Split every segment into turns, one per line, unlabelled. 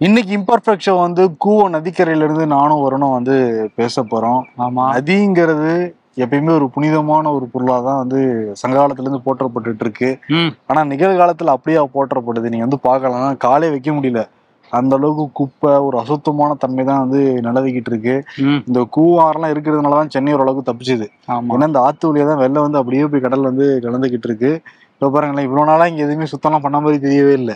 இன்னைக்கு imperfect show வந்து கூவ நதிக்கரையில இருந்து நானும் வரணும் வந்து பேச போறோம்.
ஆமா.
நதிங்கிறது எப்பயுமே ஒரு புனிதமான ஒரு பொருளா தான் வந்து சங்ககாலத்துல இருந்து போற்றப்பட்டுட்டு இருக்கு
ம்.
ஆனா நிகழ்காலத்துல அப்படியே போற்றப்படுது? நீங்க வந்து பார்க்கலாம். காலே வைக்க முடியல. அந்த அளவுக்கு குப்பை ஒரு அசுத்தமான தன்மை தான் வந்து நிலவிக்கிட்டு இருக்கு இந்த கூவாரெல்லாம் இருக்கிறதுனால தான் சென்னை ஓரளவுக்கு தப்பிச்சுது. ஏன்னா இந்த ஆத்து வழியா தான் வெள்ளம் வந்து அப்படியே போய் கடல் வந்து கலந்துகிட்டு இருக்கு இப்போ பாருங்களேன் இவ்வளவு நாளா இங்க எதுவுமே சுத்தம்லாம் பண்ண மாதிரி தெரியவே இல்லை.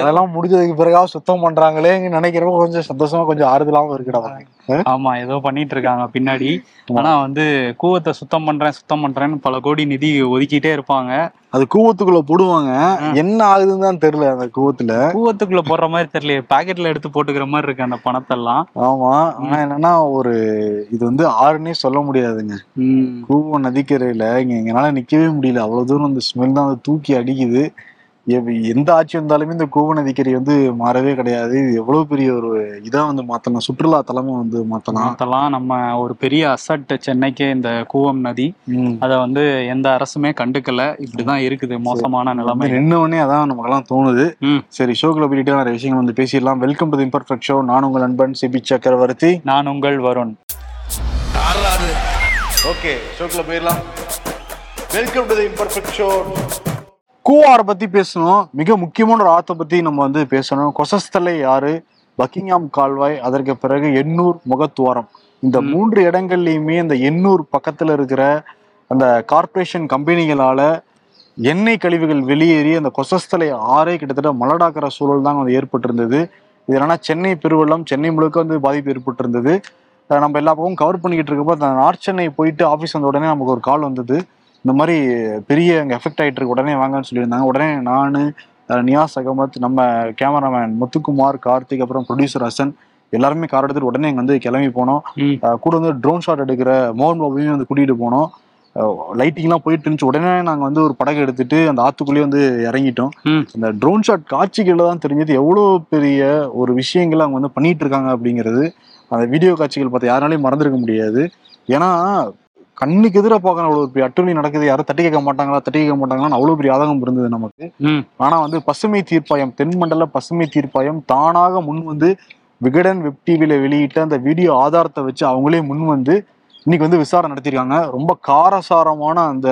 அதெல்லாம் முடிஞ்சதுக்கு பிறகாவது சுத்தம் பண்றாங்களே நினைக்கிறப்ப கொஞ்சம் சந்தோஷமா கொஞ்சம் ஆறுதலாவும் இருக்குடா
ஆமா ஏதோ பண்ணிட்டு இருக்காங்க பின்னாடி. ஆனா வந்து கூவத்தை சுத்தம் பண்றேன் சுத்தம் பண்றேன்னு பல கோடி நிதி ஒதுக்கிட்டே இருப்பாங்க.
அது கூவத்துக்குள்ள போடுவாங்க. என்ன ஆகுதுன்னு தான் தெரியல அந்த கூவத்துல.
கூவத்துக்குள்ள போடுற மாதிரி தெரியல பாக்கெட்ல எடுத்து போட்டுக்கிற மாதிரி இருக்கு அந்த பணத்தெல்லாம்.
ஆமா. ஆனா என்னன்னா ஒரு இது வந்து ஆறுன்னே சொல்ல முடியாதுங்க. கூவம் நதிக்கரையில இங்க எங்கனால நிக்கவே முடியல. அவ்வளவு தூரம் அந்த ஸ்மெல் தான் வந்து தூக்கி அடிக்குது. எந்த ஆட்சி வந்தாலுமே இந்த கூவ நதிக்கரை வந்து மாறவே கிடையாது. இது எவ்வளவு பெரிய ஒரு இதா வந்து மாத்தலாம் சுற்றுலா தலமா வந்து மாத்தலாம்.
அதெல்லாம் நம்ம ஒரு பெரிய அசட் சென்னைக்கே இந்த கூவம் நதி.
ம்.
அத வந்து எந்த அரசுமே கண்டுக்கல. இப்படிதான் இருக்குது மோசமான நிலைமை
வந்து நின்ன உடனே அதான் நமக்கெல்லாம் தோணுது.
ம்.
சரி ஷோக்குள்ள போயிட்டு நிறைய விஷயங்கள் வந்து பேசிடலாம். வெல்கம் டு இம்பர்ஃபெக்ட் ஷோ நான் உங்கள் நண்பன் சிபி சக்கரவர்த்தி.
நான் உங்கள் வருண்.
ஓகே ஷோக்குள்ள போயிடலாம். வெல்கம் டு இம்பர்ஃபெக்ட் ஷோ கூவாரை பத்தி பேசணும். மிக முக்கியமான ஒரு ஆத்தை பத்தி நம்ம வந்து பேசணும். கொசஸ்தலை யாரு பக்கிங்ஹாம் கால்வாய் அதற்கு பிறகு எண்ணூர் முகத்துவாரம். இந்த மூன்று இடங்கள்லயுமே இந்த எண்ணூர் பக்கத்துல இருக்கிற அந்த கார்ப்பரேஷன் கம்பெனிகளால எண்ணெய் கழிவுகள் வெளியேறி அந்த கொசஸ்தலை ஆறே கிட்டத்தட்ட மலடாக்கிற சூழல் தான் வந்து ஏற்பட்டிருந்தது. இது என்னன்னா சென்னை பெருவெள்ளம் சென்னை முழுக்க வந்து பாதிப்பு ஏற்பட்டிருந்தது. நம்ம எல்லா பக்கமும் கவர் பண்ணிக்கிட்டு இருக்கப்போ அந்த நார்த் சென்னை போயிட்டு ஆஃபீஸ் வந்த உடனே நமக்கு ஒரு கால் வந்தது. இந்த மாதிரி பெரிய அங்கே எஃபெக்ட் ஆயிட்டு இருக்கு உடனே வாங்கன்னு சொல்லியிருந்தாங்க. உடனே நான் நியாஸ் அகமத் நம்ம கேமராமேன் முத்துக்குமார் கார்த்திக் அப்புறம் ப்ரொடியூசர் ஹசன் எல்லாருமே கார் எடுத்துட்டு உடனே இங்க வந்து கிளம்பி போனோம். கூட வந்து ட்ரோன் ஷாட் எடுக்கிற மோகன் பாபுவையும் வந்து கூட்டிகிட்டு போனோம். லைட்டிங்லாம் போயிட்டு இருந்துச்சு. உடனே நாங்கள் வந்து ஒரு படகு எடுத்துட்டு அந்த ஆத்துக்குள்ளேயே வந்து இறங்கிட்டோம்.
ம்.
இந்த ட்ரோன் ஷாட் காட்சிகளில் தான் தெரிஞ்சது எவ்வளோ பெரிய ஒரு விஷயங்களை அவங்க வந்து பண்ணிட்டு இருக்காங்க அப்படிங்கிறது. அந்த வீடியோ காட்சிகள் பார்த்து யாராலையும் மறந்துருக்க முடியாது. ஏன்னா கண்ணுக்கு எதிராக பார்க்கணும் அவ்வளோ பெரிய அட்டுவலி நடக்குது. யாரும் தட்டி கேட்க மாட்டாங்களா? தட்டி கேட்க மாட்டாங்களான்னு அவ்வளோ பெரிய ஆதங்கம் இருந்தது நமக்கு.
ம்.
ஆனா வந்து பசுமை தீர்ப்பாயம் தென்மண்டல பசுமை தீர்ப்பாயம் தானாக முன் வந்து விகடன் வெப் டிவில வெளியிட்ட அந்த வீடியோ ஆதாரத்தை வச்சு அவங்களே முன் வந்து இன்னைக்கு வந்து விசாரணை நடத்தியிருக்காங்க. ரொம்ப காரசாரமான அந்த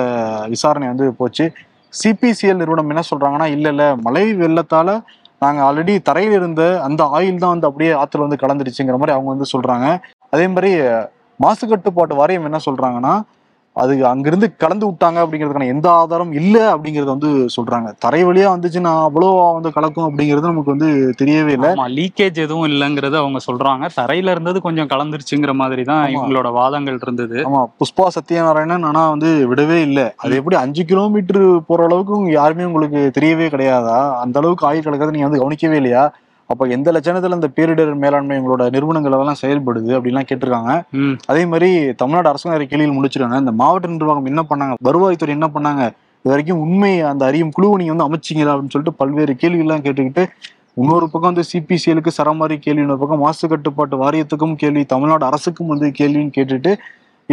விசாரணை வந்து போச்சு. சிபிசிஎல் நிறுவனம் என்ன சொல்றாங்கன்னா இல்ல இல்ல மழை வெள்ளத்தால நாங்க ஆல்ரெடி தரையில் இருந்த அந்த ஆயில் தான் வந்து அப்படியே ஆத்துல வந்து கலந்துருச்சுங்கிற மாதிரி அவங்க வந்து சொல்றாங்க. அதே மாதிரி மாசு கட்டுப்பாட்டு வாரியம் என்ன சொல்றாங்கன்னா அது அங்கிருந்து கலந்து விட்டாங்க அப்படிங்கிறதுக்கான எந்த ஆதாரம் இல்லை அப்படிங்கறத வந்து சொல்றாங்க. தரை வழியா வந்துச்சுன்னா அவ்வளோ வந்து கலக்கும் அப்படிங்கிறது நமக்கு வந்து தெரியவே இல்லை.
லீக்கேஜ் எதுவும் இல்லைங்கிறது அவங்க சொல்றாங்க. தரையில இருந்தது கொஞ்சம் கலந்துருச்சுங்கிற மாதிரி தான். இவங்களோட வாதங்கள் இருந்தது.
ஆமா புஷ்பா சத்யநாராயணன் ஆனா வந்து விடவே இல்லை. அது எப்படி அஞ்சு கிலோமீட்டர் போற அளவுக்கு யாருமே உங்களுக்கு தெரியவே கிடையாதா? அந்த அளவுக்கு ஆயில் கலக்கிறத நீங்க வந்து கவனிக்கவே இல்லையா? அப்ப எந்த லட்சணத்துல இந்த பேரிடர் மேலாண்மை உங்களோட நிறுவனங்கள் எல்லாம் செயல்படுது அப்படின்லாம் கேட்டிருக்காங்க. அதே மாதிரி தமிழ்நாடு அரசு நிறைய கேள்வியில் முடிச்சிருக்காங்க. இந்த மாவட்ட நிர்வாகம் என்ன பண்ணாங்க? வருவாய்த்துறை என்ன பண்ணாங்க? இது வரைக்கும் உண்மை அந்த அறியும் குழுவை நீங்க வந்து அமைச்சிங்களா அப்படின்னு சொல்லிட்டு பல்வேறு கேள்விகள்லாம் கேட்டுக்கிட்டு இன்னொரு பக்கம் வந்து சிபிசிஎலுக்கு சரமாரி கேள்வி இன்னொரு பக்கம் மாசு கட்டுப்பாட்டு வாரியத்துக்கும் கேள்வி தமிழ்நாடு அரசுக்கும் வந்து கேள்வின்னு கேட்டுட்டு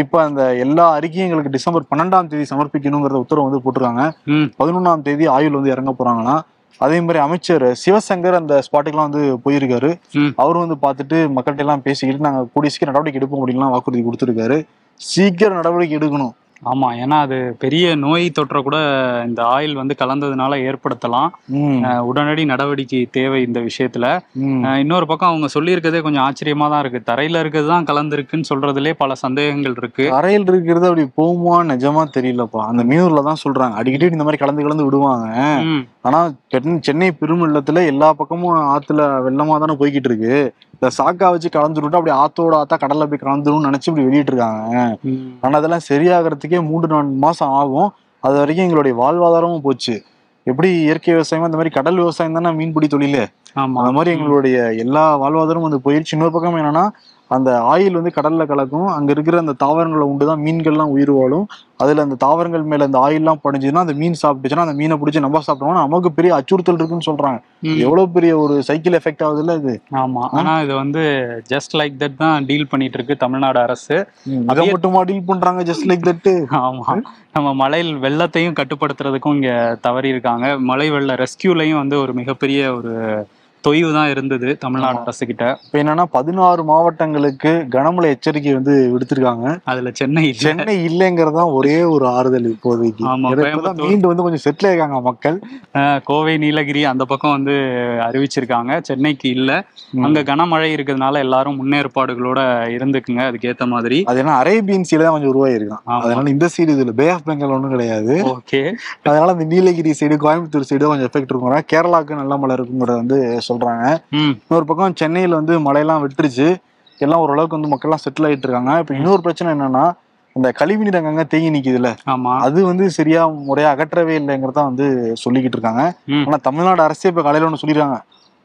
இப்ப அந்த எல்லா அறிக்கையும் எங்களுக்கு டிசம்பர் பன்னெண்டாம் தேதி சமர்ப்பிக்கணுங்கிறத உத்தரவு வந்து போட்டிருக்காங்க. பதினொன்றாம் தேதி ஆயுள் வந்து இறங்க போறாங்களாம். அதே மாதிரி அமைச்சர் சிவசங்கர் அந்த ஸ்பாட்டுக்குலாம் வந்து போயிருக்காரு. அவரும் வந்து பார்த்துட்டு மக்கள்கிட்ட எல்லாம் பேசிக்கிட்டு நாங்க கூடிய சீக்கிரம் நடவடிக்கை எடுப்போம் அப்படின்லாம் வாக்குறுதி கொடுத்துருக்காரு. சீக்கிரம் நடவடிக்கை எடுக்கணும்.
ஆமா ஏன்னா அது பெரிய நோய் தொற்றை கூட இந்த ஆயில் வந்து கலந்ததுனால ஏற்படுத்தலாம். உடனடி நடவடிக்கை தேவை இந்த விஷயத்துல. இன்னொரு பக்கம் அவங்க சொல்லியிருக்கதே கொஞ்சம் ஆச்சரியமா தான் இருக்கு. தரையில இருக்கிறது தான் கலந்துருக்குன்னு சொல்றதுலே பல சந்தேகங்கள் இருக்கு.
அறையில் இருக்கிறது அப்படி போகுமா நிஜமா தெரியலப்பா. அந்த மீனூர்ல தான் சொல்றாங்க. அடிக்கடி இந்த மாதிரி கலந்து கலந்து விடுவாங்க. ஆனா சென்னை- பெருமெள்ளத்துல எல்லா பக்கமும் ஆத்துல வெள்ளமா தானே போய்கிட்டு இருக்கு. இந்த சாக்கா வச்சு கலந்து விட்டு அப்படி ஆத்தோட ஆத்தா கடல்ல போய் கலந்துரும்னு நினைச்சு இப்படி வெளியிட்டு இருக்காங்க ஆனா அதெல்லாம் சரியாகிறதுக்கே மூன்று நான்கு மாசம் ஆகும். அது வரைக்கும் எங்களுடைய வாழ்வாதாரமும் போச்சு. எப்படி இயற்கை விவசாயம் அந்த மாதிரி கடல் விவசாயம் தானே மீன்பிடி தொழிலு?
ஆமா.
அந்த மாதிரி எங்களுடைய எல்லா வாழ்வாதாரமும் வந்து போயிடுச்சு இன்னொரு பக்கம் என்னன்னா அந்த ஆயில் வந்து கடல்ல கலக்கும். அங்க இருக்கிற அந்த தாவரங்களை உண்டுதான் மீன்கள்லாம் உயிர் வாழும். அதுல அந்த தாவரங்கள் மேல அந்த ஆயில்லாம் படிஞ்சுன்னா அந்த மீன் சாப்பிட்டுச்சுன்னா அந்த மீனை பிடிச்சி நம்ம சாப்பிட்டோம்னா நமக்கு பெரிய அச்சுறுத்தல் இருக்குன்னு சொல்றாங்க. எவ்வளவு பெரிய ஒரு சைக்கிள் எஃபெக்ட் ஆகுது இல்ல இது?
ஆமா. ஆனா இது வந்து ஜஸ்ட் லைக் தட் தான் டீல் பண்ணிட்டு இருக்கு தமிழ்நாடு அரசு.
அதை மட்டுமா டீல் பண்றாங்க ஜஸ்ட் லைக் தட்
ஆமா. நம்ம மழையில் வெள்ளத்தையும் கட்டுப்படுத்துறதுக்கும் இங்க தவறி இருக்காங்க மழை வெள்ள ரெஸ்கியூலையும் வந்து ஒரு மிகப்பெரிய ஒரு தொய்வு தான் இருந்தது தமிழ்நாடு அரசு கிட்ட
இப்ப என்னன்னா பதினாறு மாவட்டங்களுக்கு கனமழை எச்சரிக்கை வந்து விடுத்திருக்காங்க.
அதுல சென்னை.
சென்னை இல்லைங்கிறதான் ஒரே ஒரு ஆறுதல் இப்போதைக்கு.
ஆமா,
ஏன்னா இப்பதான்
கோயம்புத்தூர்.
மீண்டு வந்து கொஞ்சம் செட்டில் ஆயிருக்காங்க மக்கள்.
கோவை நீலகிரி அந்த பக்கம் வந்து அறிவிச்சிருக்காங்க. சென்னைக்கு இல்ல. அங்க கனமழை இருக்கிறதுனால எல்லாரும் முன்னேற்பாடுகளோட இருந்துக்குங்க. அதுக்கு ஏத்த மாதிரி.
அது என்ன அரேபியன் சீடு தான் கொஞ்சம் உருவாயிருக்கான். அதனால இந்த சைடு இதுல பே ஆஃப் பெங்கால் ஒன்றும் கிடையாது.
ஓகே
அதனால இந்த நீலகிரி சைடு கோயம்புத்தூர் சைடு கொஞ்சம் எஃபெக்ட் இருக்கும் கேரளாவுக்கு நல்ல மழை இருக்குங்கிறத வந்து சொல்றாங்க. இன்னொரு பக்கம் சென்னையில வந்து மழையெல்லாம் விட்டுருச்சு. எல்லாம் ஓரளவுக்கு வந்து மக்கள்லாம் செட்டில் ஆயிட்டு இருக்காங்க. இப்ப இன்னொரு பிரச்சனை என்னன்னா இந்த கழிவுநீர் அங்கங்க தேங்கி நிக்குதுல்ல.
ஆமா.
அது வந்து சரியா முறையா அகற்றவே இல்லைங்கிறத வந்து சொல்லிக்கிட்டு இருக்காங்க. ஆனா தமிழ்நாடு அரசே இப்ப காலையில ஒண்ணு சொல்லிருக்காங்க.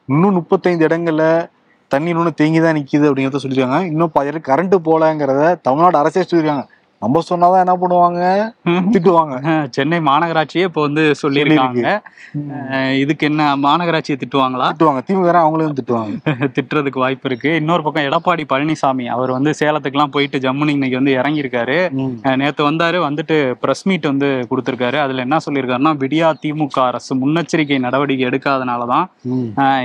இன்னும் முப்பத்தைந்து இடங்கள்ல தண்ணீர் ஒண்ணு தேங்கி தான் நிக்குது அப்படிங்கறத சொல்லிருக்காங்க. இன்னும் பாதி கரண்ட் போலங்கிறத தமிழ்நாடு அரசே சொல்லிருக்காங்க. நம்ம சொன்னாதான் என்ன பண்ணுவாங்க? திட்டுவாங்க.
சென்னை மாநகராட்சியே இப்போ வந்து சொல்லியிருக்காங்க. இதுக்கு என்ன மாநகராட்சியை திட்டுவாங்களா?
திட்டுவாங்க. திமுக அவங்களும் திட்டுவாங்க.
திட்டுறதுக்கு வாய்ப்பு இருக்கு. இன்னொரு பக்கம் எடப்பாடி பழனிசாமி அவர் வந்து சேலத்துக்குலாம் போயிட்டு ஜம்முன்னு இன்னைக்கு வந்து இறங்கியிருக்காரு. நேத்து வந்தாரு வந்துட்டு பிரஸ் மீட் வந்து கொடுத்திருக்காரு. அதுல என்ன சொல்லியிருக்காருன்னா விடியா திமுக அரசு முன்னெச்சரிக்கை நடவடிக்கை எடுக்காதனாலதான்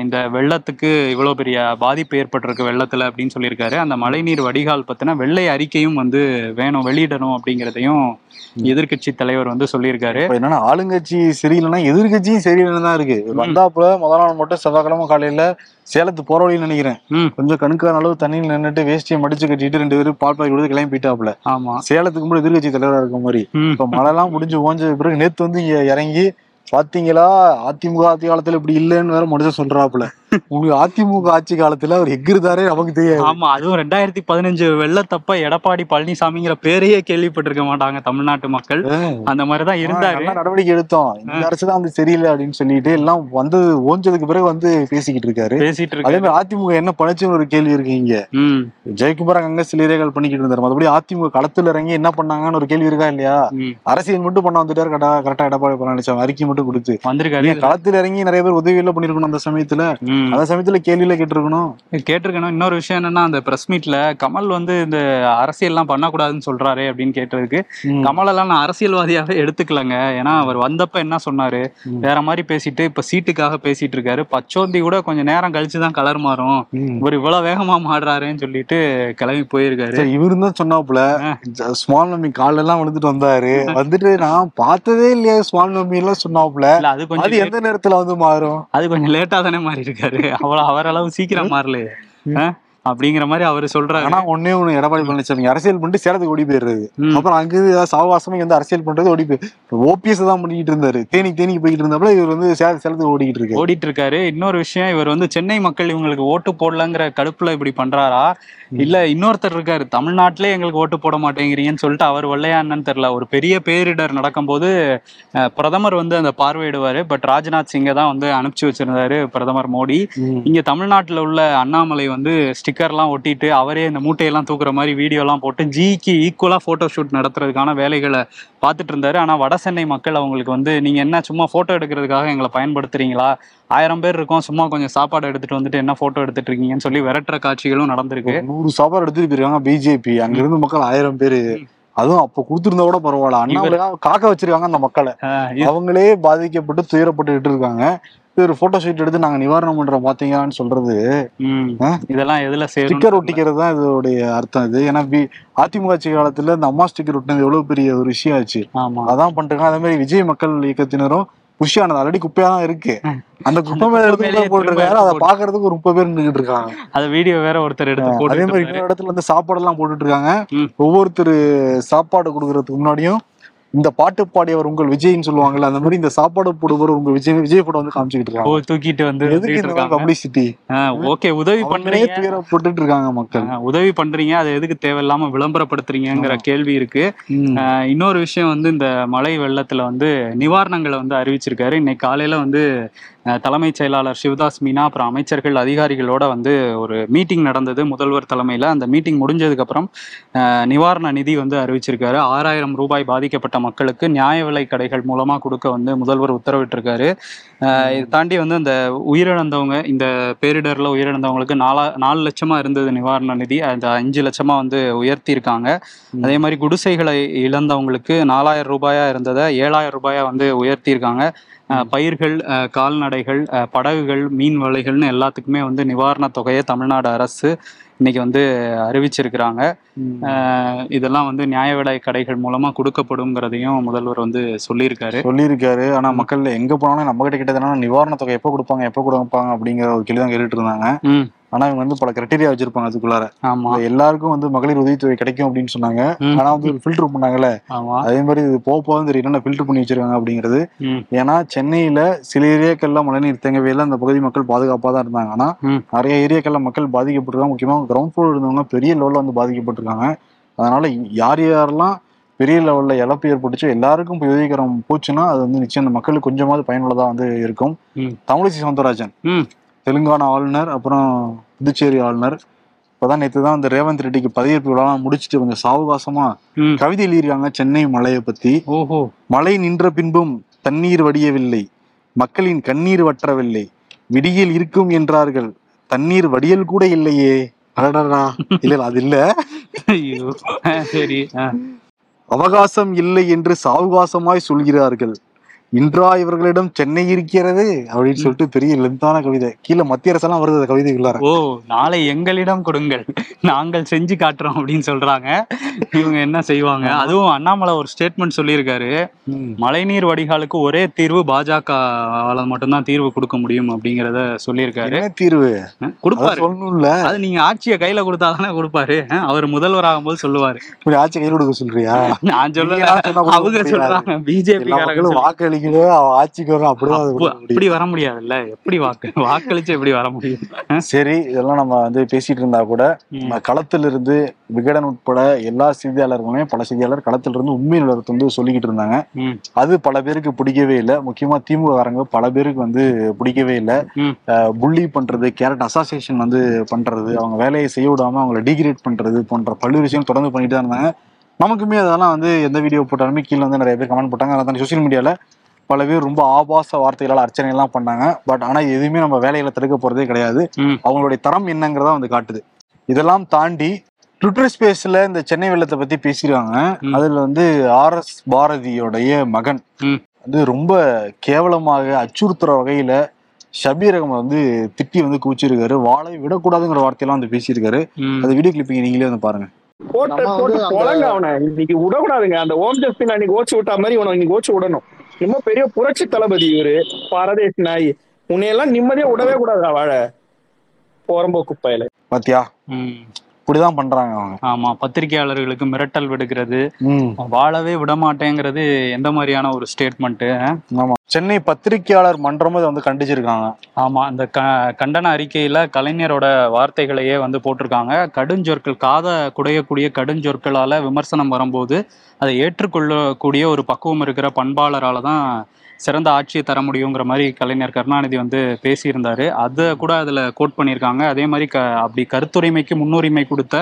இந்த வெள்ளத்துக்கு இவ்வளவு பெரிய பாதிப்பு ஏற்பட்டிருக்கு வெள்ளத்துல அப்படின்னு சொல்லியிருக்காரு. அந்த மழைநீர் வடிகால் பத்தின வெள்ளை அறிக்கையும் வந்து வேணும் வெளியிடணும் அப்படிங்கிறதையும் எதிர்க்கட்சி தலைவர் வந்து சொல்லியிருக்காரு.
என்னன்னா ஆளுங்கட்சி சரியில்லைன்னா எதிர்கட்சியும் சரியில்லைன்னு தான் இருக்கு. வந்தாப்புல முதல் நாள் மட்டும் செவ்வாய்க்கிழமை காலையில சேலத்து போற வழின்னு நினைக்கிறேன். கொஞ்சம் கணுக்கான அளவு தண்ணியில் நின்னுட்டு வேஷ்டியை மடிச்சு கட்டிட்டு ரெண்டு பேரும் பால் பாக்கி கொடுத்து கிளம்பி போயிட்டாப்புல
ஆமா.
சேலத்துக்கு முன்னாடி எதிர்கட்சி தலைவரா இருக்க மாதிரி. இப்ப மழைலாம் முடிஞ்சு ஓஞ்ச பிறகு நேத்து வந்து இங்க இறங்கி பாத்தீங்களா? அதிமுக ஆட்சி காலத்துல இப்படி இல்லைன்னு வேற மனுஷன் சொல்றாப்புல. உங்களுக்கு அதிமுக ஆட்சி காலத்துல அவர் எங்கிருந்தாரே நமக்கு தெரியாது.
ஆமா அதுவும் ரெண்டாயிரத்தி பதினஞ்சு வெள்ளத்தப்ப எடப்பாடி பழனிசாமிங்கிற பேரையே கேள்விப்பட்டிருக்க மாட்டாங்க தமிழ்நாட்டு மக்கள். அந்த மாதிரிதான் இருந்தாரு.
நடவடிக்கை எடுத்தோம். இந்த அரசு தான் வந்து சரியில்லை அப்படின்னு சொல்லிட்டு எல்லாம் வந்து ஓஞ்சதுக்கு பிறகு வந்து பேசிக்கிட்டு இருக்காரு.
பேசிட்டு
அதே
இருக்கு
மாதிரி அதிமுக என்ன பண்ணுச்சுன்னு ஒரு கேள்வி இருக்கு இங்க.
ம்.
ஜெயக்குமார் அங்க சில ஏரியாக்கள் பண்ணிக்கிட்டு இருந்தாரு. மறுபடியும் அதிமுக களத்துல இறங்கி என்ன பண்ணாங்கன்னு ஒரு கேள்வி இருக்கா இல்லையா? அரசியல் மட்டும் பண்ண வந்துட்டாரு. கரெக்டா எடப்பாடி பழனிசாமி அறிக்கை மட்டும் கொடுத்து.
வந்திருக்காரு.
களத்துல இறங்கி நிறைய பேர் உதவி எல்லாம் பண்ணிருக்கணும் அந்த சமயத்துல? அந்த சமயத்துல கேள்வியில கேட்டிருக்கணும்.
கேட்டிருக்கணும். இன்னொரு விஷயம் என்னன்னா அந்த பிரஸ் மீட்ல கமல் வந்து இந்த அரசியல்லாம் பண்ணக்கூடாதுன்னு சொல்றாரு அப்படின்னு கேட்டதுக்கு கமல் எல்லாம் நான் அரசியல்வாதியாவே எடுத்துக்கலங்க. ஏன்னா அவர் வந்தப்ப என்ன சொன்னாரு. வேற மாதிரி பேசிட்டு இப்ப சீட்டுக்காக பேசிட்டு இருக்காரு பச்சோந்தி கூட கொஞ்சம் நேரம் கழிச்சுதான் கலர் மாறும். இவர் இவ்வளவு வேகமா மாடுறாருன்னு சொல்லிட்டு கிளம்பி போயிருக்காரு.
இவரு தான் சொன்னாப்புல ஸ்மால் மம்மி கால எல்லாம் விழுந்துட்டு வந்தாரு. வந்துட்டு நான் பார்த்ததே இல்லையா ஸ்மால் மம்மி எல்லாம் சொன்னாப்புல
அது கொஞ்சம்
எந்த நேரத்துல வந்து மாறும்?
அது கொஞ்சம் லேட்டா தானே மாறி இருக்காரு அவ்வளவு அவரளவு சீக்கிரம் மாறலையே. அப்படிங்கிற மாதிரி அவரு சொல்றாரு.
ஆனா ஒண்ணே ஒண்ணு எடப்பாடி பழனிசாமி அரசியல் பண்ணிட்டு சேலத்துக்கு ஓடி போயிடுறது. அப்புறம் அங்க சாவகாசமா வந்து அரசியல் பண்றது ஓடி போய் ஓபிஎஸ் தான் பண்ணிட்டு இருந்தாரு. தேனிக்கு தேனிக்கு போயிட்டு இருந்தாப்புல இவர் வந்து சேல சேலத்துக்கு ஓடிக்கிட்டு இருக்கு
ஓடிட்டு இருக்காரு இன்னொரு விஷயம் இவர் வந்து சென்னை மக்கள் இவங்களுக்கு ஓட்டு போடலங்கிற கடுப்புல இப்படி பண்றாரா? இல்ல இன்னொருத்தர் இருக்காரு. தமிழ்நாட்டிலே எங்களுக்கு ஓட்டு போட மாட்டேங்கிறீங்கன்னு சொல்லிட்டு அவர் வெள்ளையான்னு தெரியல. ஒரு பெரிய பேரிடர் நடக்கும்போது அஹ், பிரதமர் வந்து அந்த பார்வையிடுவாரு. பட் ராஜ்நாத் சிங்கை தான் வந்து அனுப்பிச்சு வச்சிருந்தாரு பிரதமர் மோடி. இங்க தமிழ்நாட்டுல உள்ள அண்ணாமலை வந்து ஸ்டிக்கர்லாம் ஒட்டிட்டு அவரே இந்த மூட்டையெல்லாம் தூக்குற மாதிரி வீடியோலாம் போட்டு ஜிக்கு ஈக்குவலா போட்டோ ஷூட் நடத்துறதுக்கான வேலைகளை பார்த்துட்டு இருந்தாரு. ஆனா வட சென்னை மக்கள் அவங்களுக்கு வந்து நீங்க என்ன சும்மா போட்டோ எடுக்கிறதுக்காக எங்களை பயன்படுத்துறீங்களா? ஆயிரம் பேர் இருக்கோம் சும்மா கொஞ்சம் சாப்பாடு எடுத்துட்டு வந்துட்டு என்ன போட்டோ எடுத்துட்டு இருக்கீங்கன்னு சொல்லி விரட்டுற காட்சிகளும் நடந்திருக்கு.
நூறு சாப்பாடு எடுத்துட்டு போயிருக்காங்க பிஜேபி அங்க இருந்து மக்கள் ஆயிரம் பேரு. அதுவும் அப்ப கொடுத்திருந்தா கூட பரவாயில்ல. அண்ணாமலை காக்க வச்சிருக்காங்க அந்த மக்களை. அவங்களே பாதிக்கப்பட்டு துயரப்பட்டுட்டு இருக்காங்க. ஒரு போட்டோ ஷூட் எடுத்து நாங்க நிவாரணம் பண்றோம் பாத்தீங்கன்னு சொல்றது?
இதெல்லாம் எதுல
ஸ்டிக்கர் ஒட்டிக்கிறது தான் இதோடைய அர்த்தம் இது. ஏன்னா அதிமுக ஆட்சி காலத்துல இந்த அம்மா ஸ்டிக்கர் ஒட்டினது எவ்வளவு பெரிய ஒரு விஷயம் ஆச்சு.
ஆமா.
அதான் பண்ணிருக்காங்க அதே மாதிரி விஜய் மக்கள் இயக்கத்தினரும் குஷியானது. ஆல்ரெடி குப்பையா தான் இருக்கு. அந்த குப்பை மேல எடுத்து போட்டிருக்காரு அதை பாக்குறதுக்கு ஒரு முப்பது பேர் நின்றுட்டு இருக்காங்க.
அது வீடியோ வேற ஒருத்தர் எடுத்து
அதே மாதிரி இன்னொரு இடத்துல வந்து சாப்பாடு எல்லாம் போட்டுட்டு இருக்காங்க. ஒவ்வொருத்தர் சாப்பாடு கொடுக்கறதுக்கு முன்னாடியும் இந்த பாட்டு பாடியவர் உங்கள் விஜய்னு சொல்லுவாங்கல்ல அந்த மாதிரி இந்த சாப்பாடு போடுவர் உங்க விஜய் விஜய் போட்டோ வந்து காமிச்சுக்கிட்டு
ஓ,
இருக்காங்க
தூக்கிட்டு வந்து
எதுக்கு இந்த பப்ளிசிட்டி
ஓகே உதவி பண்றீங்க.
துயரப்பட்டுட்டு இருக்காங்க மக்கள்.
உதவி பண்றீங்க அதை எதுக்கு தேவையில்லாம விளம்பரப்படுத்துறீங்கிற கேள்வி இருக்கு. இன்னொரு விஷயம் வந்து இந்த மழை வெள்ளத்துல வந்து நிவாரணங்களை வந்து அறிவிச்சிருக்காரு. இன்னைக்கு காலையில வந்து தலைமைச் செயலாளர் சிவதாஸ் மீனா அப்புறம் அமைச்சர்கள் அதிகாரிகளோட வந்து ஒரு மீட்டிங் நடந்தது. முதல்வர் தலைமையில அந்த மீட்டிங் முடிஞ்சதுக்கு அப்புறம் ஆஹ் நிவாரண நிதி வந்து அறிவிச்சிருக்காரு. ஆறாயிரம் ரூபாய் பாதிக்கப்பட்ட மக்களுக்கு நியாய விலை கடைகள் மூலமா கொடுக்க வந்து முதல்வர் உத்தரவிட்டிருக்காரு. இதை தாண்டி வந்து அந்த உயிரிழந்தவங்க இந்த பேரிடர்ல உயிரிழந்தவங்களுக்கு நாலா நாலு லட்சமா இருந்தது நிவாரண நிதி. அந்த அஞ்சு லட்சமா வந்து உயர்த்தியிருக்காங்க. அதே மாதிரி குடிசைகளை இழந்தவங்களுக்கு நாலாயிரம் ரூபாயா இருந்ததை ஏழாயிரம் ரூபாயா வந்து உயர்த்தியிருக்காங்க. பயிர்கள் கால்நடைகள் படகுகள் மீன் வலைகள்னு எல்லாத்துக்குமே வந்து நிவாரணத் தொகையை தமிழ்நாடு அரசு இன்னைக்கு வந்து அறிவிச்சிருக்கிறாங்க. இதெல்லாம் வந்து நியாய விலை கடைகள் மூலமா கொடுக்கப்படுங்கிறதையும் முதல்வர் வந்து சொல்லியிருக்காரு.
சொல்லியிருக்காரு. ஆனா மக்கள் எங்க போனாலும் நம்ம கிட்ட கிட்ட நிவாரண தொகை எப்ப கொடுப்பாங்க எப்ப கொடுப்பாங்க அப்படிங்கிற ஒரு கேள்வி தான் கேட்டுட்டு இருந்தாங்க. ஆனா இவங்க வந்து பல கிரைட்டீரியா வச்சிருப்பாங்க அதுக்குள்ளார.
ஆமா.
எல்லாருக்கும் வந்து மகளிர் உதவித்தொகை கிடைக்கும் அப்படின்னு சொன்னாங்க. ஆனா வந்து ஃபில்டர் பண்ணாங்கல்ல.
ஆமா.
அதே மாதிரி இது போக போதும் தெரியும் என்ன ஃபில்டர் பண்ணி வச்சிருக்காங்க அப்படிங்கிறது. ஏன்னா சென்னையில சில ஏரியாக்கள்ல மழைநீர் தேங்கவே இல்லை. அந்த பகுதி மக்கள் பாதுகாப்பா தான் இருந்தாங்க. ஆனா. நிறைய ஏரியாக்கள்ல மக்கள் பாதிக்கப்பட்டிருக்காங்க. முக்கியமா கிரவுண்ட் ஃப்ளோர் இருந்தவங்க பெரிய லெவல்ல வந்து பாதிக்கப்பட்டிருக்காங்க. அதனால யார் யாரெல்லாம் பெரிய லெவல்ல இழப்பு ஏற்பட்டுச்சோ எல்லாருக்கும் போய் உதவிக்கரம் போச்சுன்னா அது வந்து நிச்சயம் அந்த மக்களுக்கு கொஞ்சமாவது பயனுள்ளதா வந்து இருக்கும். தமிழிசை சவுந்தரராஜன். தெலுங்கானா ஆளுநர் அப்புறம் புதுச்சேரி ஆளுநர். இப்பதான் நேற்று தான் அந்த ரேவந்த் ரெட்டிக்கு பதவியேற்பு விழாலாம் முடிச்சுட்டு கொஞ்சம் சாவகாசமா கவிதை எழுதியிருக்காங்க சென்னை மலையை பத்தி.
ஓஹோ.
மழை நின்ற பின்பும் தண்ணீர் வடியவில்லை மக்களின் கண்ணீர் வற்றவில்லை விடியல் இருக்கும் என்றார்கள் தண்ணீர் வடியல் கூட இல்லையே. அடடா இல்ல அது இல்ல.
சரி.
அவகாசம் இல்லை என்று சாவகாசமாய் சொல்கிறார்கள். இன்றா இவர்களிடம் சென்னை இருக்கிறது அப்படின்னு சொல்லிட்டு பெரிய லென்த்தான கவிதை. கீழே மத்திய அரசெல்லாம் வருது அந்த கவிதைக்குள்ளார
ஓ நாளை எங்களிடம் கொடுங்கள். நாங்கள் செஞ்சு காட்டுறோம் அப்படின்னு சொல்றாங்க. இவங்க என்ன செய்வாங்க? அதுவும் அண்ணாமலை ஒரு ஸ்டேட்மெண்ட் சொல்லியிருக்காரு. மழைநீர் வடிகாலுக்கு ஒரே தீர்வு பாஜகவால மட்டும்தான் தீர்வு கொடுக்க முடியும் அப்படிங்கறத சொல்லியிருக்காரு.
தீர்வு?
கொடுப்பாரு.
சொல்லணும்ல.
அது நீங்க ஆட்சியை கையில கொடுத்தாதானே கொடுப்பாரு. அவர் முதல்வர் ஆகும்போது சொல்லுவாரு.
இப்படி ஆட்சி கையில் கொடுக்க சொல்றியா?
நான்
கூட
அவங்க. சொல்றாங்க. பிஜேபி
எல்லா அவன் ஆட்சிக்கு வரும் அப்படிதான்.
அப்படி வர முடியாதுல்ல? எப்படி வாக்கு வாக்களிச்சு எப்படி வர முடியும்?
சரி இதெல்லாம் நம்ம வந்து பேசிட்டு இருந்தா கூட களத்துல இருந்து விகடன் உட்பட எல்லா செய்தியாளர்களுமே பல செய்தியாளர் களத்துல இருந்து உண்மை நிலவரத்தை வந்து சொல்லிக்கிட்டு இருந்தாங்க. அது பல பேருக்கு பிடிக்கவே இல்லை. முக்கியமா திமுக காரங்க பல பேருக்கு வந்து பிடிக்கவே இல்லை. புள்ளி பண்றது கேரட் அசோசியேஷன் வந்து பண்றது அவங்க வேலையை செய்ய விடாம அவங்களை டிகிரேட் பண்றது போன்ற பல்வேறு விஷயம் தொடர்ந்து பண்ணிட்டு தான் இருந்தாங்க. நமக்குமே அதெல்லாம் வந்து எந்த வீடியோ போட்டாலுமே கீழே வந்து நிறைய பேர் கமெண்ட் போட்டாங்க. அதான் சோசியல் மீடியால பல பேர் ரொம்ப ஆபாச வார்த்தைகளால் அர்ச்சனை எல்லாம் பண்ணாங்க. பட் ஆனா எதுவுமே நம்ம வேலைகளை தடுக்க போறதே கிடையாது. அவங்களுடைய தரம் என்னங்கிறதா வந்து காட்டுது. இதெல்லாம் தாண்டி ட்விட்டர் ஸ்பேஸ்ல இந்த சென்னை வெள்ளத்தை பத்தி பேசியிருக்காங்க
ம்.
அதுல வந்து ஆர் எஸ் பாரதியோடைய மகன். வந்து ரொம்ப கேவலமாக அச்சுறுத்துற வகையில ஷபீர் அகமது வந்து திட்டி வந்து கூச்சிருக்காரு வாழை விடக்கூடாதுங்கிற வார்த்தையெல்லாம் வந்து பேசியிருக்காரு.
ம்.
அந்த வீடியோ கிளிப்பிங் நீங்களே வந்து பாருங்க.
போட்டு போட்டு அவனை. இன்னைக்கு விடக்கூடாதுங்க. அந்த ஓம் ஜஸ்டின் அன்னைக்கு ஓச்சு விட்டா மாதிரி இவனை இன்னைக்கு ஓச்சு விடணும். ரொம்ப பெரிய புரட்சி தளபதி இவரு. பரதேஷ் நாய். உன்னையெல்லாம் நிம்மதியா விடவே கூடாதா வாழ. போறம்போ குப்பையில.
பாத்தியா?
ம்.
இப்படிதான் பண்றாங்க அவங்க.
ஆமா பத்திரிகையாளர்களுக்கு மிரட்டல் விடுக்கிறது வாழவே விடமாட்டேங்கிறது எந்த மாதிரியான ஒரு ஸ்டேட்மெண்ட்
ஆமா. சென்னை பத்திரிகையாளர் மன்றமும் இதை வந்து கண்டிச்சிருக்காங்க.
ஆமா அந்த க கண்டன அறிக்கையில கலைஞரோட வார்த்தைகளையே வந்து போட்டிருக்காங்க. கடுஞ்சொற்கள் காதை குடையக்கூடிய கடுஞ்சொற்களால விமர்சனம் வரும்போது அதை ஏற்றுக்கொள்ளக்கூடிய ஒரு பக்குவம் இருக்கிற பண்பாளரால தான் சிறந்த ஆட்சியை தர முடியுங்கிற மாதிரி கலைஞர் கருணாநிதி வந்து பேசியிருந்தாரு. அதை கூட அதில் கோட் பண்ணியிருக்காங்க. அதே மாதிரி க அப்படி கருத்துரிமைக்கு முன்னுரிமை கொடுத்த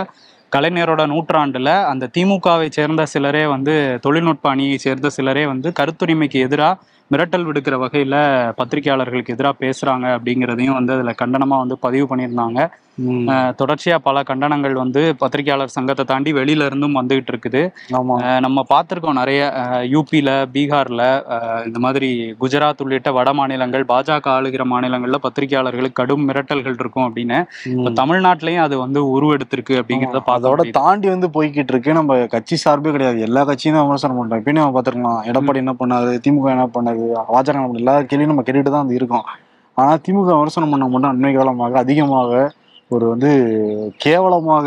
கலைஞரோட நூற்றாண்டில் அந்த திமுகவை சேர்ந்த சிலரே வந்து தொழில்நுட்ப அணியை சேர்ந்த சிலரே வந்து கருத்துரிமைக்கு எதிராக மிரட்டல் விடுக்கிற வகையில் பத்திரிகையாளர்களுக்கு எதிராக பேசுகிறாங்க அப்படிங்கிறதையும் வந்து அதில் கண்டனமாக வந்து பதிவு பண்ணியிருந்தாங்க. தொடர்ச்சியா பல கண்டனங்கள் வந்து பத்திரிகையாளர் சங்கத்தை தாண்டி வெளியில இருந்தும் வந்துகிட்டு இருக்குது. நம்ம பார்த்திருக்கோம் நிறைய யூபியில பீகார்ல இந்த மாதிரி குஜராத் உள்ளிட்ட வட மாநிலங்கள் பாஜக ஆளுகிற மாநிலங்கள்ல பத்திரிகையாளர்களுக்கு கடும் மிரட்டல்கள் இருக்கும் அப்படின்னு. இப்ப தமிழ்நாட்டிலயும் அது வந்து உருவெடுத்திருக்கு அப்படிங்கிறத
அதோட. தாண்டி வந்து போய்கிட்டு இருக்கு நம்ம கட்சி சார்பே கிடையாது. எல்லா கட்சியும் தான் விமர்சனம் பண்றோம். இப்பயும் நம்ம பாத்துருக்கலாம் எடப்பாடி என்ன பண்ணாரு? திமுக என்ன பண்ணாரு? பாஜக எல்லா கேள்வியும் நம்ம கேட்டுட்டு தான் வந்து இருக்கோம். ஆனா திமுக விமர்சனம் பண்ண மட்டும் அண்மை காலமாக அதிகமாக ஒரு வந்து கேவலமாக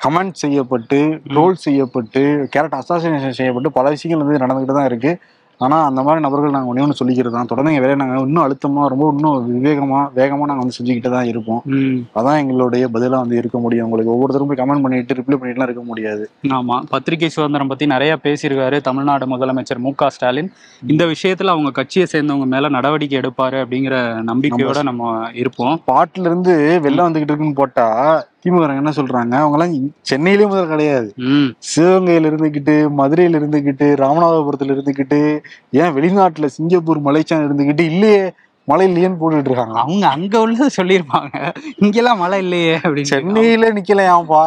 கமெண்ட் செய்யப்பட்டு ட்ரோல் செய்யப்பட்டு கேரக்டர் அசாசினேஷன் செய்யப்பட்டு பல விஷயங்கள் வந்து நடந்துகிட்டு தான் இருக்கு. ஆனா அந்த மாதிரி நபர்கள் நாங்க ஒண்ணே ஒன்று சொல்லிக்கிறது தான். தொடர்ந்து எங்க வேலையை நாங்க இன்னும் அழுத்தமா ரொம்ப இன்னும் விவேகமா வேகமா நாங்க வந்து செஞ்சுக்கிட்டு தான் இருப்போம் அதான் எங்களுடைய பதிலா வந்து இருக்க முடியும். உங்களுக்கு ஒவ்வொருத்தரும் போய் கமெண்ட் பண்ணிட்டு ரிப்ளை பண்ணிட்டுலாம் இருக்க முடியாது.
ஆமா. பத்திரிகை சுதந்திரம் பத்தி நிறைய பேசியிருக்காரு தமிழ்நாடு முதலமைச்சர் மு க ஸ்டாலின். இந்த விஷயத்துல அவங்க கட்சியை சேர்ந்தவங்க மேல நடவடிக்கை எடுப்பாரு அப்படிங்கிற நம்பிக்கையோட நம்ம இருப்போம்.
பாட்டுல இருந்து வெளில வந்துகிட்டு இருக்குன்னு போட்டா திமுக என்ன சொல்றாங்க? அவங்க எல்லாம் சென்னையிலேயே முதல் கிடையாது. சிவகங்கையில இருந்துகிட்டு மதுரையில இருந்துகிட்டு ராமநாதபுரத்துல இருந்துகிட்டு ஏன் வெளிநாட்டுல சிங்கப்பூர் மலேசியா இருந்துகிட்டு இல்லையே. மழை இல்லையேன்னு போட்டுட்டு இருக்காங்க?
அவங்க அங்க உள்ளது சொல்லியிருப்பாங்க. இங்கெல்லாம் மழை இல்லையே அப்படின்னு.
சென்னையில நிக்கலையாம்பா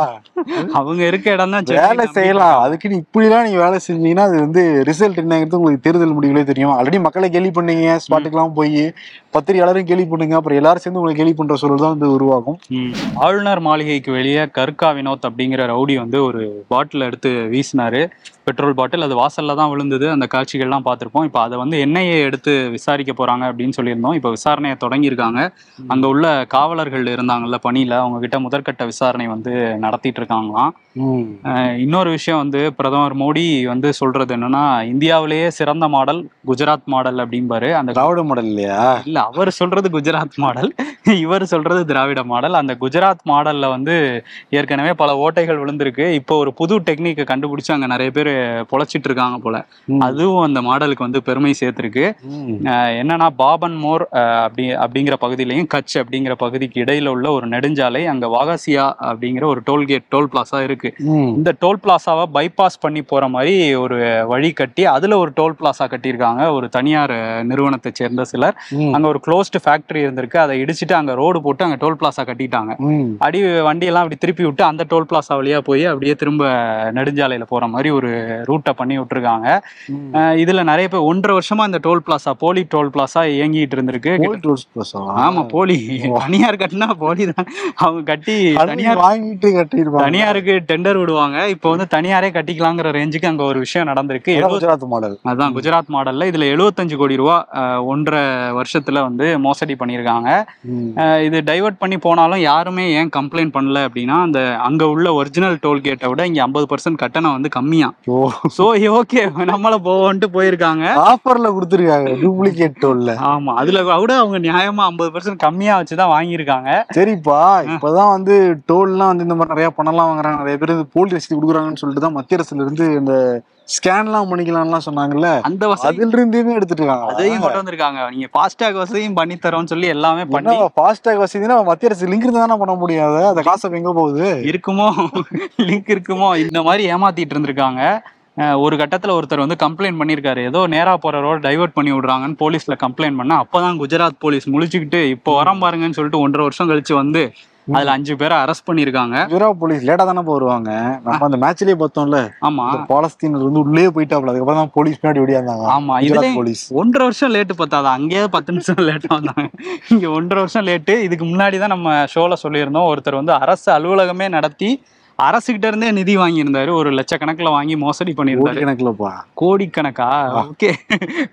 அவங்க இருக்க இடம் தான்
வேலை செய்யலாம். அதுக்கு நீ இப்படிலாம் நீங்க வேலை செஞ்சீங்கன்னா அது வந்து ரிசல்ட் என்னங்கிறது உங்களுக்கு தேர்தல் முடிவுகளே தெரியும். ஆல்ரெடி மக்களை கேலி பண்ணீங்க ஸ்பாட்டுக்கெல்லாம் போய் பத்திரிகையாளரும் கேலி பண்ணுங்க அப்புறம் எல்லாரும் சேர்ந்து உங்களை கேலி பண்ற சூழல் தான் வந்து உருவாகும்.
ஆளுநர் மாளிகைக்கு வெளியே கர்கா வினோத் அப்படிங்கிற ரவுடி வந்து ஒரு பாட்டில் எடுத்து வீசினாரு. பெட்ரோல் பாட்டில் அது வாசல்ல தான் விழுந்தது. அந்த காட்சிகள்லாம் பார்த்திருப்போம். இப்போ அதை வந்து என்ஐஏ எடுத்து விசாரிக்க போறாங்க அப்படின்னு சொல்லியிருந்தோம். இப்போ விசாரணையை தொடங்கியிருக்காங்க. அங்க உள்ள காவலர்கள் இருந்தாங்கல்ல பணியில அவங்க கிட்ட முதற்கட்ட விசாரணை வந்து நடத்திட்டு இருக்காங்களாம் இன்னொரு விஷயம் வந்து பிரதமர் மோடி வந்து சொல்றது என்னன்னா இந்தியாவிலேயே சிறந்த மாடல் குஜராத் மாடல் அப்படிம்பாரு. அந்த
திராவிட மாடல் இல்லையா?
இல்ல அவர் சொல்றது குஜராத் மாடல். இவர் சொல்றது திராவிட மாடல். அந்த குஜராத் மாடல்ல வந்து ஏற்கனவே பல ஓட்டைகள் விழுந்திருக்கு. இப்போ ஒரு புது டெக்னிக்கை கண்டுபிடிச்சு அங்க நிறைய பேர் பொழைச்சிட்டு இருக்காங்க போல. அதுவும் அந்த மாடலுக்கு வந்து பெருமை சேர்த்திருக்கு என்னன்னா பாபன் மோர் அப்படி அப்படிங்கிற பகுதியிலையும் கட்ச் அப்படிங்கிற பகுதிக்கு இடையில உள்ள ஒரு நெடுஞ்சாலை அங்க வாகாசியா அப்படிங்கிற ஒரு டோல்கேட் டோல் பிளாசா இருக்கு. இந்த டோல் பிளாசாவை பைபாஸ் பண்ணி போற மாதிரி ஒரு வழி கட்டி அதுல ஒரு டோல் பிளாசா கட்டியிருக்காங்க ஒரு தனியார் நிறுவனத்தை சேர்ந்த சிலர். அங்க ஒரு க்ளோஸ்டு ஃபேக்டரி இருந்திருக்கு அதை இடிச்சிட்டு அங்க ரோடு போட்டு அங்க டோல் பிளாசா கட்டிட்டாங்க. அடி வண்டியெல்லாம் அப்படி திருப்பி விட்டு அந்த டோல் பிளாசா வழியா போய் அப்படியே திரும்ப நெடுஞ்சாலையில போற மாதிரி ஒரு ரூட்டை பண்ணி விட்டுருக்காங்க. இதுல நிறைய பேர் ஒன்றரை வருஷமா இந்த டோல் பிளாசா போலி டோல் பிளாசா இயங்கிட்டு இருந்திருக்கு? ஆமா போலி. தனியார் கட்டினா போலி தான். அவங்க கட்டி தனியார்
வாங்கிட்டு கட்டிருப்பாங்க
தனியாருக்கு டெண்டர் விடுவாங்க. இப்போ வந்து தனியாரே கட்டிக்கலாங்கிற ரேஞ்சுக்கு அங்க ஒரு விஷயம் நடந்திருக்கு.
குஜராத் மாடல்
அதான் குஜராத் மாடல்ல இதுல 75 கோடி ரூபா ஒன்றரை வருஷத்துல வந்து மோசடி பண்ணியிருக்காங்க. இது டைவர்ட் பண்ணி போனாலும் யாருமே ஏன் கம்ப்ளைண்ட் பண்ணல அப்படின்னா அந்த அங்க உள்ள ஒரிஜினல் டோல்கேட்டை விட இங்க ஐம்பது பர்சன்ட் கட்டணம் வந்து கம்மியா
ஓ
சோ ஓகே நம்மள போவோன்ட்டு போயிருக்காங்க.
ஆஃபர்ல கொடுத்துருக்காங்க. டூப்ளிகேட் டோல்ல
ஆமா. அதுல கூட அவங்க நியாயமா ஐம்பது பர்சன்ட் கம்மியா வச்சுதான் வாங்கியிருக்காங்க.
சரிப்பா. இப்பதான் வந்து டோல்லாம் வந்து இந்த மாதிரி நிறைய பணம்லாம் வாங்குறாங்க. நிறைய பேர் போலி ரசீது கொடுக்குறாங்கன்னு சொல்லிட்டு தான் மத்திய அரசுல இருந்து இந்த ஸ்கேன்லாம் பண்ணிக்கலாம்லாம் சொன்னாங்கல்ல?
அந்த வசதி
அதுல இருந்துமே எடுத்துட்டு இருக்காங்க
அதையும் கொண்டு வந்திருக்காங்க. நீங்க ஃபாஸ்டாக் வசதியும் பண்ணி தரோம்னு சொல்லி எல்லாமே பண்ணி
ஃபாஸ்டாக் வசதினா மத்திய அரசு லிங்க் இருந்தா தானே பண்ண முடியாது அந்த காசு அப்ப எங்க போகுது?
இருக்குமோ? லிங்க் இருக்குமோ? இந்த மாதிரி ஏமாத்திட்டு இருந்திருக்காங்க. ஒரு கட்டத்துல ஒருத்தர் வந்து கம்ப்ளைண்ட் பண்ணியிருக்காரு ஏதோ நேரா போற ரோடு டைவர்ட் பண்ணி விடுறாங்கன்னு போலீஸ்ல கம்ப்ளைண்ட் பண்ண அப்பதான் குஜராத் போலீஸ் முழிச்சுக்கிட்டு இப்போ வரோம் பாருங்கன்னு சொல்லிட்டு ஒன்றரை வருஷம் கழிச்சு வந்து அதுல அஞ்சு பேரை அரெஸ்ட் பண்ணிருக்காங்க
குஜராத் போலீஸ் லேட்டா தானே வருவாங்க. நம்ம அந்த மேட்ச்லயே பார்த்தோம்ல
ஆமா.
பாலஸ்தீனர் வந்து உள்ளே போயிட்டாப்ல. அதுக்கப்புறம் தான் போலீஸ் பின்னாடி ஓடியாந்தாங்க
ஆமா இதுலயும்
போலீஸ்
ஒன்றரை வருஷம் லேட்டு பத்தாது? அங்கேயே பத்து நிமிஷம் லேட்டா வந்தாங்க. இங்க ஒன்றரை வருஷம் லேட்டு இதுக்கு முன்னாடி தான் நம்ம ஷோல சொல்லியிருந்தோம். ஒருத்தர் வந்து அரசு அலுவலகமே நடத்தி அரசுகிட்ட இருந்தே நிதி வாங்கியிருந்தாரு. ஒரு லட்சக்கணக்குல வாங்கி மோசடி பண்ணியிருந்தாரு.
கணக்குலப்பா
கோடிக்கணக்கா? ஓகே.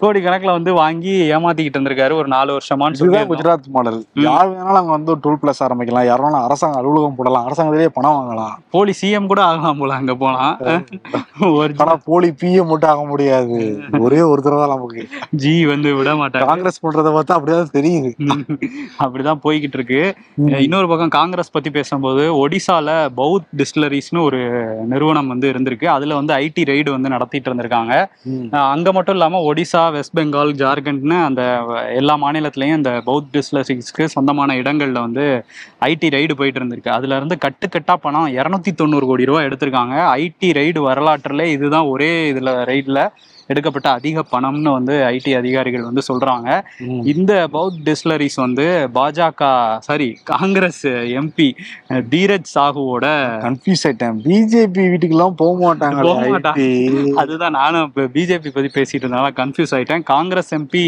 கோடிக்கணக்குல வந்து வாங்கி ஏமாத்திக்கிட்டு இருந்திருக்காரு. ஒரு நாலு வருஷமான்னு சொல்லி
குஜராத் மாடல். யார் வேணாலும் அங்க வந்து டோல் பிளஸ் ஆரம்பிக்கலாம். யார் வேணாலும் அரசாங்க அலுவலகம் போடலாம். அரசாங்கத்திலேயே பணம் வாங்கலாம்.
போலி சிஎம் கூட ஆகலாம் போல அங்க போலாம் ஒரு
ஆனா போலி பிஎம் மட்டும் ஆக முடியாது. ஒரே ஒரு தடவை தான் நமக்கு.
ஜி வந்து விட மாட்டாங்க
காங்கிரஸ் பண்றத பார்த்தா அப்படிதான் தெரியுது.
அப்படிதான் போய்கிட்டு இருக்கு. இன்னொரு பக்கம் காங்கிரஸ் பத்தி பேசும்போது ஒடிசால பௌத் டிஸ்டிலரிஸ்னு ஒரு நிறுவனம் வந்து இருந்திருக்கு. அதுல வந்து ஐடி ரைடு வந்து நடத்திட்டு இருந்திருக்காங்க. அங்க மட்டும் இல்லாம ஒடிசா வெஸ்ட் பெங்கால் ஜார்க்கண்ட்னு அந்த எல்லா மாநிலத்திலயும் இந்த பௌத் டிஸ்டிலரிஸ்க்கு சொந்தமான இடங்கள்ல வந்து ஐடி ரைடு போயிட்டு இருந்திருக்கு. அதுல இருந்து கட்டுக்கட்டா பணம் இருநூத்தி தொண்ணூறு கோடி ரூபாய் எடுத்திருக்காங்க. ஐடி ரைடு வரலாற்றுல இதுதான் ஒரே இதுல ரைட்ல எடுக்கப்பட்ட அதிக பணம்னு வந்து ஐடி அதிகாரிகள் வந்து சொல்றாங்க. இந்த பௌத் டிஸ்லரிஸ் வந்து பாஜக சாரி காங்கிரஸ் எம்பி தீரஜ் சாகுவோட
கன்ஃபியூஸ் ஆயிட்டேன். பிஜேபி வீட்டுக்கு எல்லாம் போக மாட்டாங்க
போக மாட்டாங்க. அதுதான் நானும் இப்போ பிஜேபி பத்தி பேசிட்டு இருந்தனால கன்ஃபியூஸ் ஆயிட்டேன். காங்கிரஸ் எம்பி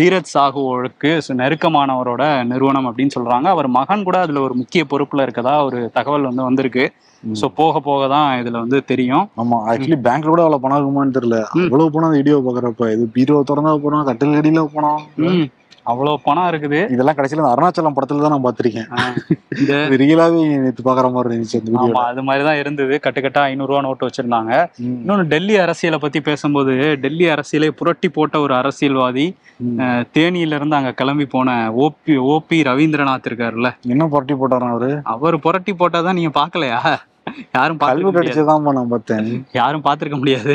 தீரஜ் சாகுவோருக்கு நெருக்கமானவரோட நிறுவனம் அப்படின்னு சொல்றாங்க. அவர் மகன் கூட அதுல ஒரு முக்கிய பொறுப்புல இருக்கதா ஒரு தகவல் வந்து வந்திருக்கு. ஸோ போக போக தான் இதுல வந்து தெரியும்.
ஆமா ஆக்சுவலி பேங்க்ல கூட அவ்வளவு பணம் இருக்குமான்னு தெரியல. அவ்வளவு பணம் வீடியோ பாக்குறப்ப இது பீரோ திறந்தா போனோம் கட்டில் கடியில போனோம்
அவ்வளவு பணம் இருக்குது.
இதெல்லாம் கடைசியில அருணாச்சலம் படத்துல தான் நான் பாத்திருக்கேன் ரியலாவே நேத்து பாக்குற மாதிரி இருந்துச்சு
ஆமா அது மாதிரி தான் இருந்தது. கட்டுக்கட்டா ஐநூறு ரூபா நோட்டு வச்சிருந்தாங்க இன்னொன்னு டெல்லி அரசியலை பத்தி பேசும்போது டெல்லி அரசியலை புரட்டி போட்ட ஒரு அரசியல்வாதி தேனியில இருந்து அங்க கிளம்பி போன ஓபி ஓபி ரவீந்திரநாத் இருக்காருல்ல.
என்ன பார்ட்டி போட்டாரு அவரு?
அவர் புரட்டி போட்டாதான் நீங்க பாக்கலையா யாரும்
கல்வி
பார்த்துக்க முடியாது.
கடிச்சதான் நான் பார்த்தேன்.
யாரும் பார்த்திருக்க முடியாது.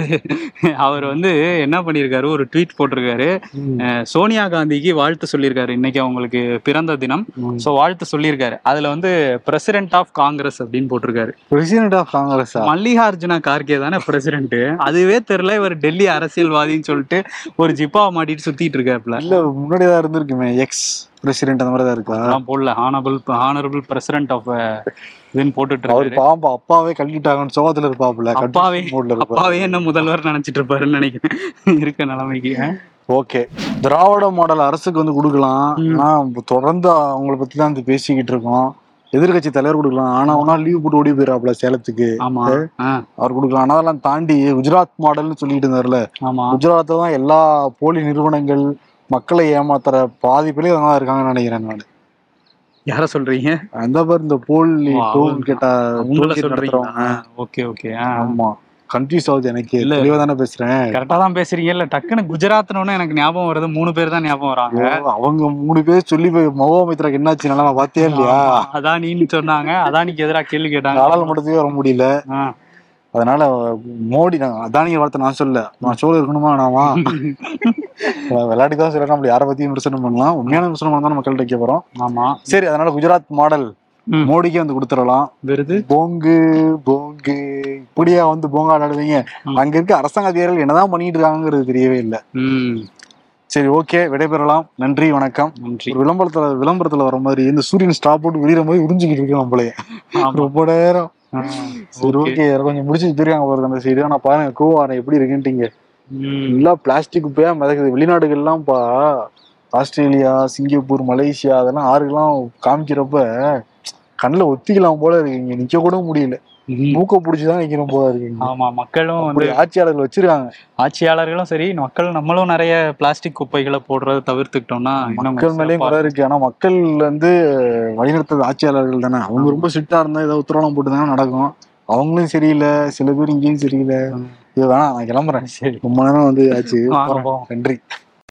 அவர் வந்து என்ன பண்ணியிருக்காரு ஒரு ட்வீட் போட்டிருக்காரு. சோனியா காந்திக்கு வாழ்த்து சொல்லியிருக்காரு. இன்னைக்கு அவங்களுக்கு பிறந்த தினம். ஸோ வாழ்த்து சொல்லியிருக்காரு. அதுல வந்து பிரசிடென்ட் ஆஃப் காங்கிரஸ் அப்படின்னு போட்டிருக்காரு.
பிரசிடென்ட் ஆஃப் காங்கிரஸா
மல்லிகார்ஜுன கார்கே தானே பிரசிடென்ட் அதுவே தெரியல இவர் டெல்லி அரசியல்வாதின்னு சொல்லிட்டு ஒரு ஜிப்பாவை மாட்டிட்டு சுத்திட்டு இருக்காப்ல.
இல்ல முன்னாடி தான் இருந்திருக்குமே எக்ஸ் பிரசிடென்ட் அந்த மாதிரி தான் இருக்கா
போடல. ஹானபிள் ஹானரபிள் பிரசிடென்ட் ஆஃப் இதுன்னு போட்டுட்டு
அவர்
இருக்காரு.
பாம்பா அப்பாவே கழட்டிட்டாங்கன்னு சோகத்துல இருப்பாப்புல.
அப்பாவே அப்பாவே என்ன முதல்வர் நினைச்சிட்டு இருப்பாருன்னு நினைக்கிறேன். இருக்க நிலைமைக்கு.
ஓகே திராவிட மாடல் அரசுக்கு வந்து கொடுக்கலாம். ஆனா தொடர்ந்து அவங்கள பத்தி தான் வந்து பேசிக்கிட்டு இருக்கோம். எதிர்க்கட்சி தலைவர் கொடுக்கலாம். ஆனா ஒன்னா லீவ் போட்டு ஓடி போயிடாப்புல சேலத்துக்கு.
ஆமா.
அவர் கொடுக்கலாம். ஆனா அதெல்லாம் தாண்டி குஜராத் மாடல்னு சொல்லிட்டு இருந்தாருல.
ஆமா.
குஜராத்ல தான் எல்லா போலி நிறுவனங்கள் மக்களை ஏமாத்துற பாதி பேர் தான் இருக்காங்கன்னு நினைக்கிறேன் நான்.
யார சொல்றீங்க?
அந்த மாதிரி இந்த போலி டோல் கேட்டா நடத்துறவங்க.
ஓகே ஓகே
ஆமா. கன்ஃபியூஸ் ஆகுது எனக்கு
இல்ல.
தெளிவா தானே பேசுறேன்.
கரெக்டா தான் பேசுறீங்க இல்ல டக்குன்னு குஜராத்னு எனக்கு ஞாபகம் வருது. மூணு பேர் தான் ஞாபகம் வராங்க.
அவங்க மூணு பேர் சொல்லி போய் மகோமித்ராக்கு என்னாச்சு நல்லா பாத்தியா இல்லையா?
ஆமா, அதானின்னு சொன்னாங்க. அதானிக்கு எதிராக கேள்வி கேட்டாங்க.
நாடாளுமன்றத்துக்கே வர முடியல. அதனால மோடி நான் அதானிய வார்த்தை நான் சொல்ல நான் சோழ இருக்கணுமா நாமா விளையாட்டு தான் சொல்லலாம் அப்படி யாரை பத்தியும் விமர்சனம் பண்ணலாம். உண்மையான விமர்சனம் தான் மக்கள்கிட்ட வைக்க போறோம்.
ஆமா.
சரி அதனால குஜராத் மாடல். மோடிக்கே வந்து கொடுத்துடலாம்.
விருது
போங்கு போங்கு. இப்படியா வந்து போங்க
ம்.
அங்க இருக்க அரசாங்க அதிகாரிகள் என்னதான் பண்ணிட்டு இருக்காங்கிறது தெரியவே இல்லை. சரி ஓகே. விடைபெறலாம். நன்றி வணக்கம்.
நன்றி.
விளம்பரத்துல விளம்பரத்துல வர மாதிரி இந்த சூரியன் ஸ்டாப் போட்டு விடிகிற மாதிரி உறிஞ்சிக்கிட்டு இருக்கு நம்மளே. ரொம்ப நேரம். சரி. ஓகே. கொஞ்சம் முடிச்சு போயிருக்காங்க பாருங்க அந்த சைடு ஆனா பாருங்க கோவாரம் எப்படி இருக்குன்ட்டீங்க.
ம்.
எல்லா பிளாஸ்டிக் குப்பையா மிதக்குது. வெளிநாடுகள்லாம் பா ஆஸ்திரேலியா சிங்கப்பூர் மலேசியா அதெல்லாம் ஆறுகள்லாம் காமிக்கிறப்ப கண்ணுல ஒத்திக்கலாம் போல இருக்கு. இங்க நிக்க கூட முடியல. மூக்க புடிச்சுதான் நிக்கணும் போல இருக்கு.
ஆமா மக்களும் வந்து
ஆட்சியாளர்கள் வச்சிருக்காங்க.
ஆட்சியாளர்களும் சரி மக்கள் நம்மளும் நிறைய பிளாஸ்டிக் குப்பைகளை போடுறத தவிர்த்துக்கிட்டோம்னா
மக்கள் மேலேயும் குறை இருக்கு. ஆனா மக்கள் வந்து வழிநடத்தது ஆட்சியாளர்கள் தானே. அவங்க ரொம்ப ஸ்ட்ரிக்டா இருந்தா ஏதாவது உத்தரவாதம் போட்டுதானே நடக்கும். அவங்களும் சரியில்லை. சில பேர் இங்கேயும் சரியில்லை. இது வேணாம் நான் கிளம்புறேன்.
சரி.
ரொம்ப நேரம் வந்து ஆச்சு. நன்றி.